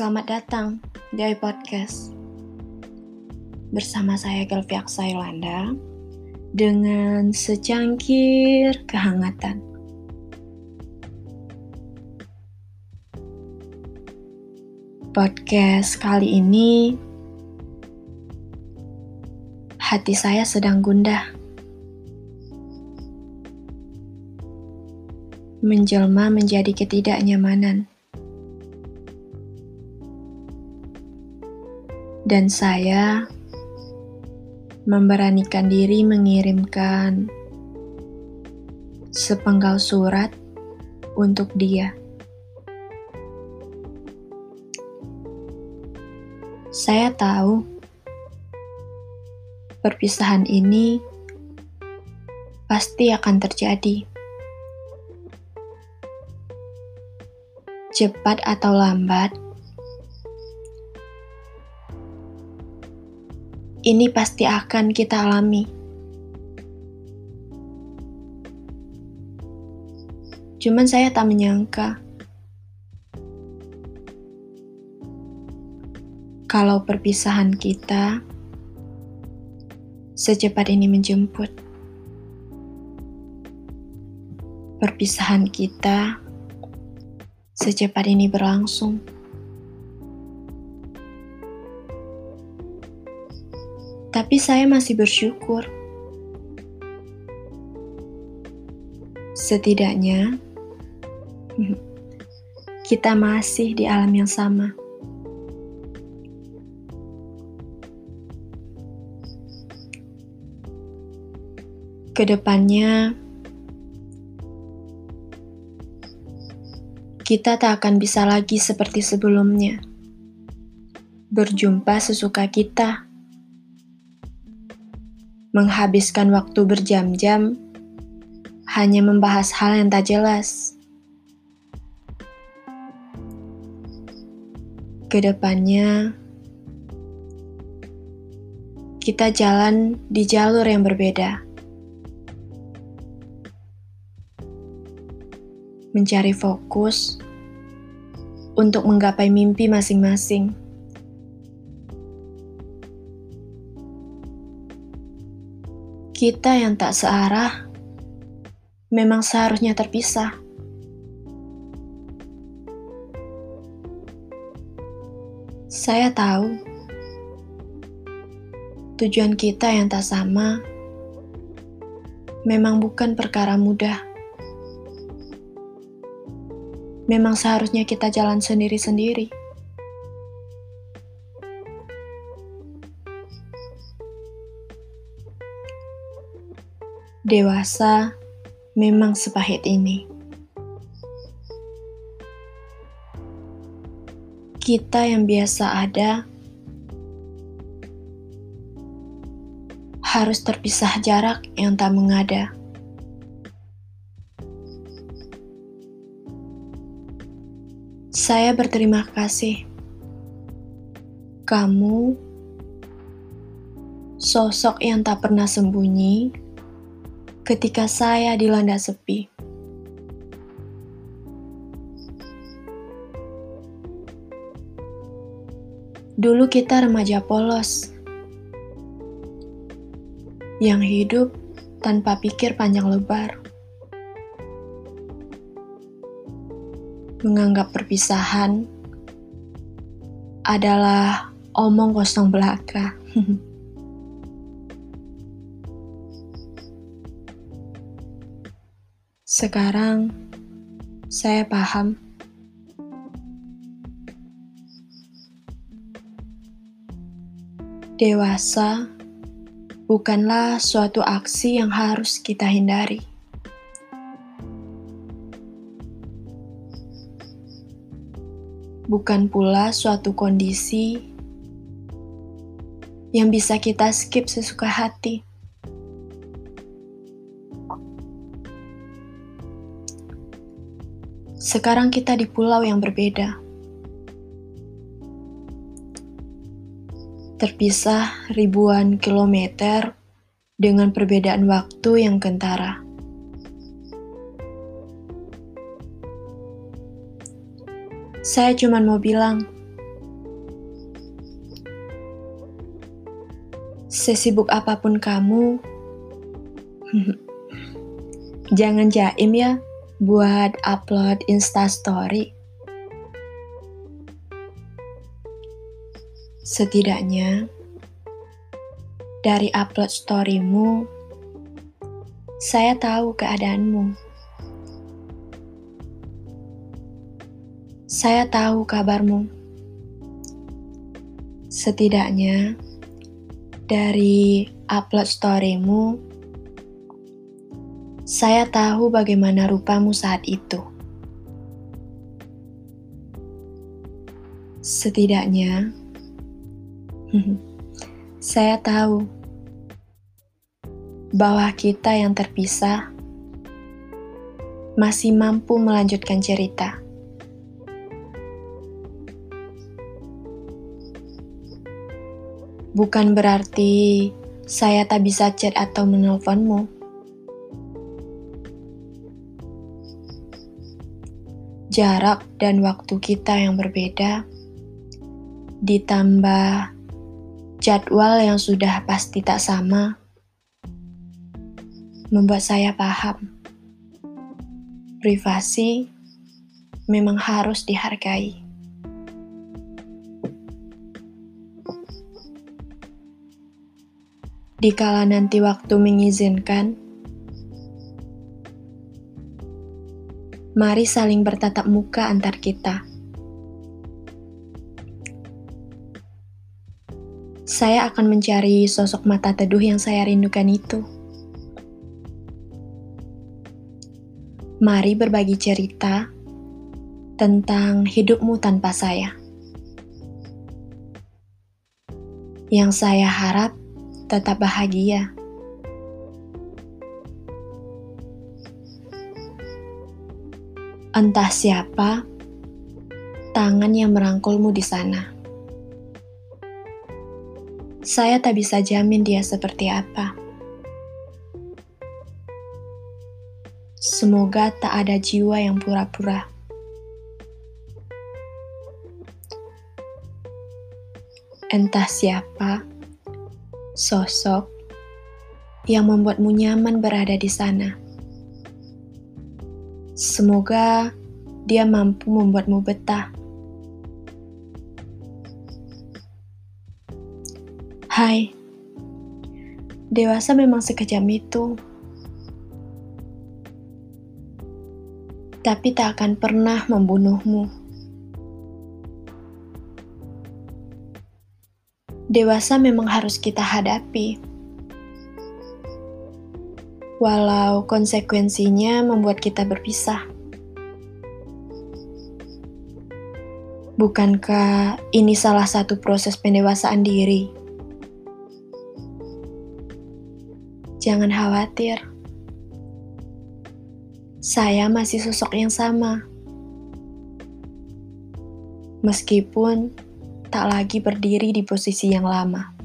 Selamat datang di iPodcast Bersama saya Gelvi Aksailanda Dengan secangkir kehangatan. Podcast kali ini Hati saya sedang gundah. Menjelma menjadi ketidaknyamanan dan saya memberanikan diri mengirimkan sepenggal surat untuk dia. Saya tahu perpisahan ini pasti akan terjadi. Cepat atau lambat, ini pasti akan kita alami. Cuman saya tak menyangka kalau perpisahan kita secepat ini menjemput. Perpisahan kita secepat ini berlangsung. Tapi saya masih bersyukur. Setidaknya, kita masih di alam yang sama. Ke depannya, kita tak akan bisa lagi seperti sebelumnya. Berjumpa sesuka kita menghabiskan waktu berjam-jam hanya membahas hal yang tak jelas. Ke depannya, kita jalan di jalur yang berbeda. Mencari fokus untuk menggapai mimpi masing-masing. Kita yang tak searah memang seharusnya terpisah. Saya tahu tujuan kita yang tak sama memang bukan perkara mudah. Memang seharusnya kita jalan sendiri-sendiri. Dewasa memang sepahit ini. Kita yang biasa ada harus terpisah jarak yang tak mengada. Saya berterima kasih. Kamu sosok yang tak pernah sembunyi ketika saya dilanda sepi. Dulu kita remaja polos yang hidup tanpa pikir panjang lebar. Menganggap perpisahan adalah omong kosong belaka. Sekarang saya paham. Dewasa bukanlah suatu aksi yang harus kita hindari. Bukan pula suatu kondisi yang bisa kita skip sesuka hati. Sekarang kita di pulau yang berbeda. Terpisah ribuan kilometer dengan perbedaan waktu yang kentara. Saya cuma mau bilang, sesibuk apa pun kamu, jangan jaim ya buat upload instastory. Setidaknya, dari upload storymu, saya tahu keadaanmu. Saya tahu kabarmu. Setidaknya, dari upload storymu, saya tahu bagaimana rupamu saat itu. Setidaknya, saya tahu bahwa kita yang terpisah masih mampu melanjutkan cerita. Bukan berarti saya tak bisa chat atau menelponmu. Jarak dan waktu kita yang berbeda, ditambah jadwal yang sudah pasti tak sama, membuat saya paham. Privasi memang harus dihargai. Dikala nanti waktu mengizinkan, mari saling bertatap muka antar kita. Saya akan mencari sosok mata teduh yang saya rindukan itu. Mari berbagi cerita tentang hidupmu tanpa saya. Yang saya harap tetap bahagia. Entah siapa tangan yang merangkulmu di sana. Saya tak bisa jamin dia seperti apa. Semoga tak ada jiwa yang pura-pura. Entah siapa sosok yang membuatmu nyaman berada di sana. Semoga dia mampu membuatmu betah. Hai, dewasa memang sekejam itu, tapi tak akan pernah membunuhmu. dewasa memang harus kita hadapi. Walau konsekuensinya membuat kita berpisah. Bukankah ini salah satu proses pendewasaan diri? Jangan khawatir. Saya masih sosok yang sama. Meskipun tak lagi berdiri di posisi yang lama.